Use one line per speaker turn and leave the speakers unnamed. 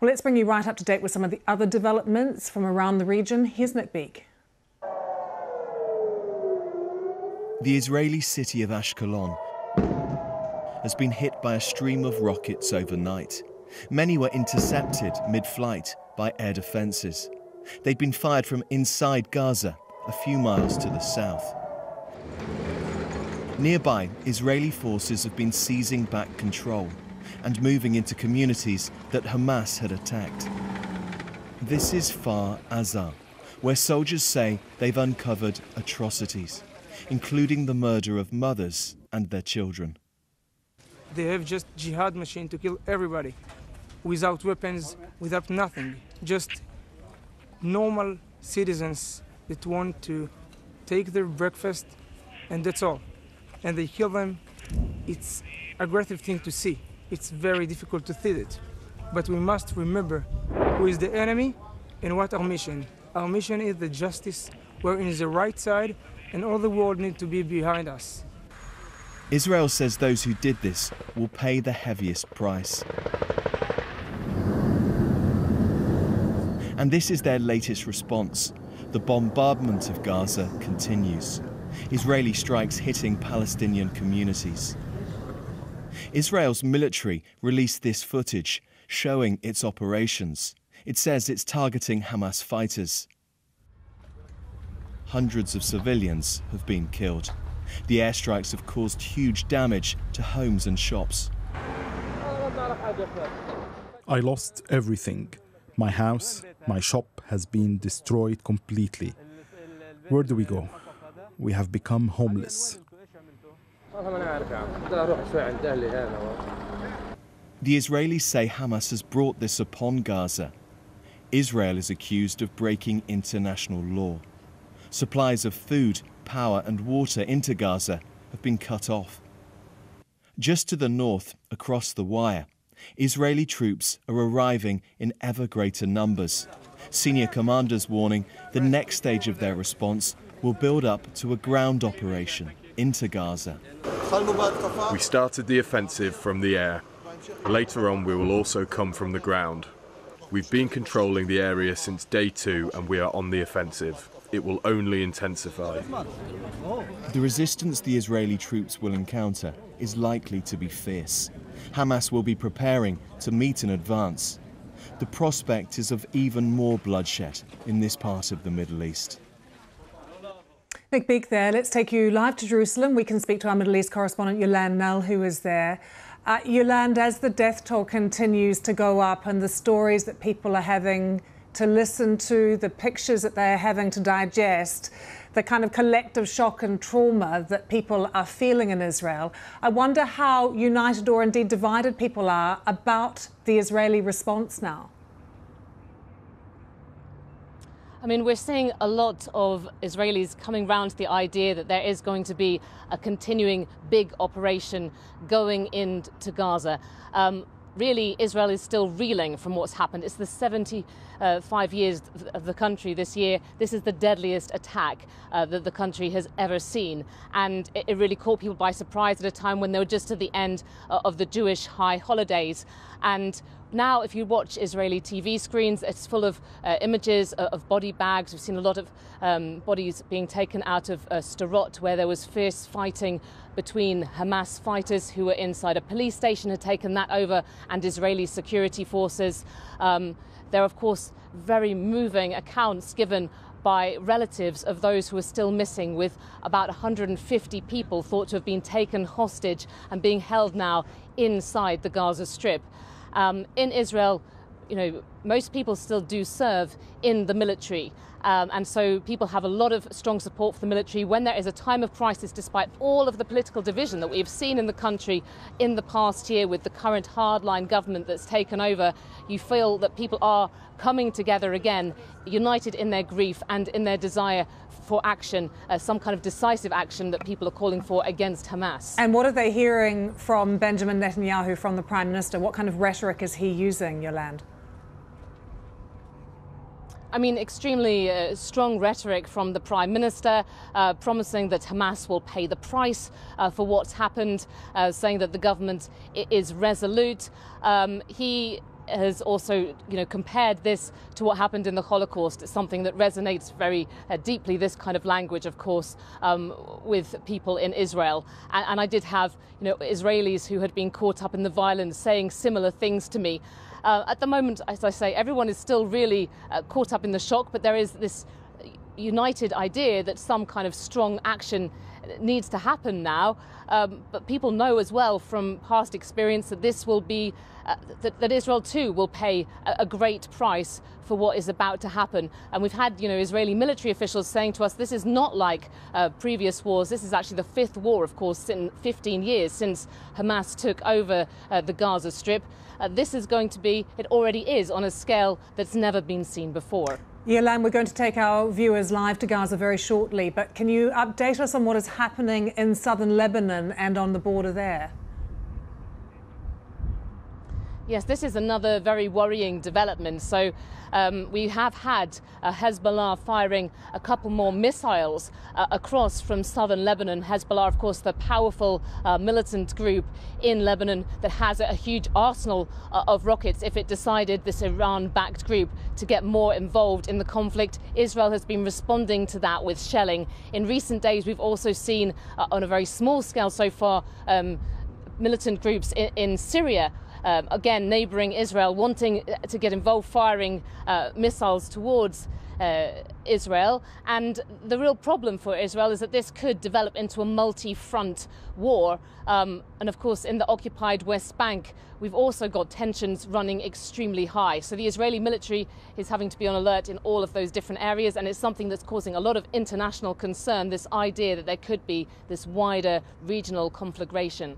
Well, let's bring you right up to date with some of the other developments from around the region. Here's Nick Beake.
The Israeli city of Ashkelon has been hit by a stream of rockets overnight. Many were intercepted mid flight by air defences. They'd been fired from inside Gaza, a few miles to the south. Nearby, Israeli forces have been seizing back control and moving into communities that Hamas had attacked. This is Kfar Aza, where soldiers say they've uncovered atrocities, including the murder of mothers and their children.
They have just jihad machine to kill everybody, without weapons, without nothing, just normal citizens that want to take their breakfast, and that's all. And they kill them. It's aggressive thing to see. It's very difficult to see it. But we must remember who is the enemy and what our mission. Our mission is the justice. We're in the right side, and all the world need to be behind us.
Israel says those who did this will pay the heaviest price. And this is their latest response. The bombardment of Gaza continues. Israeli strikes hitting Palestinian communities. Israel's military released this footage showing its operations. It says it's targeting Hamas fighters. Hundreds of civilians have been killed. The airstrikes have caused huge damage to homes and shops.
I lost everything. My house, my shop has been destroyed completely. Where do we go? We have become homeless.
The Israelis say Hamas has brought this upon Gaza. Israel is accused of breaking international law. Supplies of food, power, and water into Gaza have been cut off. Just to the north, across the wire, Israeli troops are arriving in ever greater numbers. Senior commanders warning the next stage of their response will build up to a ground operation into Gaza.
We started the offensive from the air. Later on, we will also come from the ground. We've been controlling the area since day two and we are on the offensive. It will only intensify.
The resistance the Israeli troops will encounter is likely to be fierce. Hamas will be preparing to meet in advance. The prospect is of even more bloodshed in this part of the Middle East.
Nick Beake there. Let's take you live to Jerusalem. We can speak to our Middle East correspondent Yolande Knell, who is there. Uh, as the death toll continues to go up and the stories that people are having to listen to, the pictures that they're having to digest, the kind of collective shock and trauma that people are feeling in Israel. I wonder how united or indeed divided people are about the Israeli response now.
I mean, we're seeing a lot of Israelis coming round to the idea that there is going to be a continuing big operation going into Gaza. Um, really, Israel is still reeling from what's happened. It's the 75 years of the country this year. This is the deadliest attack uh, that the country has ever seen. And it, really caught people by surprise at a time when they were just at the end uh, of the Jewish high holidays. And now, if you watch Israeli TV screens, it's full of uh, images of, of, body bags. We've seen a lot of um, bodies being taken out of uh, where there was fierce fighting between Hamas fighters who were inside a police station, had taken that over, and Israeli security forces. Um, there are, of course, very moving accounts given by relatives of those who are still missing, with about 150 people thought to have been taken hostage and being held now inside the Gaza Strip. Um, in Israel, you know, most people still do serve in the military. Um, and so people have a lot of strong support for the military when there is a time of crisis, despite all of the political division that we've seen in the country in the past year with the current hardline government that's taken over. You feel that people are coming together again, united in their grief and in their desire for action, uh, some kind of decisive action that people are calling for against Hamas.
And what are they hearing from Benjamin Netanyahu, from the Prime Minister? What kind of rhetoric is he using, Yolande?
I mean, extremely uh, strong rhetoric from the Prime Minister, uh, promising that Hamas will pay the price uh, for what's happened, uh, saying that the government is resolute. Um, he has also you know, compared this to what happened in the Holocaust. It's something that resonates very uh, deeply, this kind of language, of course, um, with people in Israel. And, and, I did have you know, Israelis who had been caught up in the violence saying similar things to me. Uh, at the moment, as I say, everyone is still really uh, caught up in the shock, but there is this united idea that some kind of strong action needs to happen now. Um, but people know as well from past experience that this will be, uh, that, that, Israel too will pay a, a, great price for what is about to happen. And we've had, you know, Israeli military officials saying to us, this is not like uh, previous wars. This is actually the fifth war, of course, in 15 years since Hamas took over uh, the Gaza Strip. Uh, this is going to be, it already is, on a scale that's never been seen before.
Yolande, we're going to take our viewers live to Gaza very shortly, but can you update us on what is happening in southern Lebanon and on the border there?
Yes, this is another very worrying development. So um, we have had uh, Hezbollah firing a couple more missiles uh, across from southern Lebanon. Hezbollah, of course, the powerful uh, militant group in Lebanon that has a, huge arsenal uh, of rockets if it decided, this Iran backed group, to get more involved in the conflict. Israel has been responding to that with shelling. In recent days, we've also seen, uh, on a very small scale so far, um, militant groups in, in Syria um, again, neighbouring Israel wanting to get involved, firing uh, missiles towards uh, Israel. And the real problem for Israel is that this could develop into a multi front war. Um, and of course, in the occupied West Bank, we've also got tensions running extremely high. So the Israeli military is having to be on alert in all of those different areas. And it's something that's causing a lot of international concern this idea that there could be this wider regional conflagration.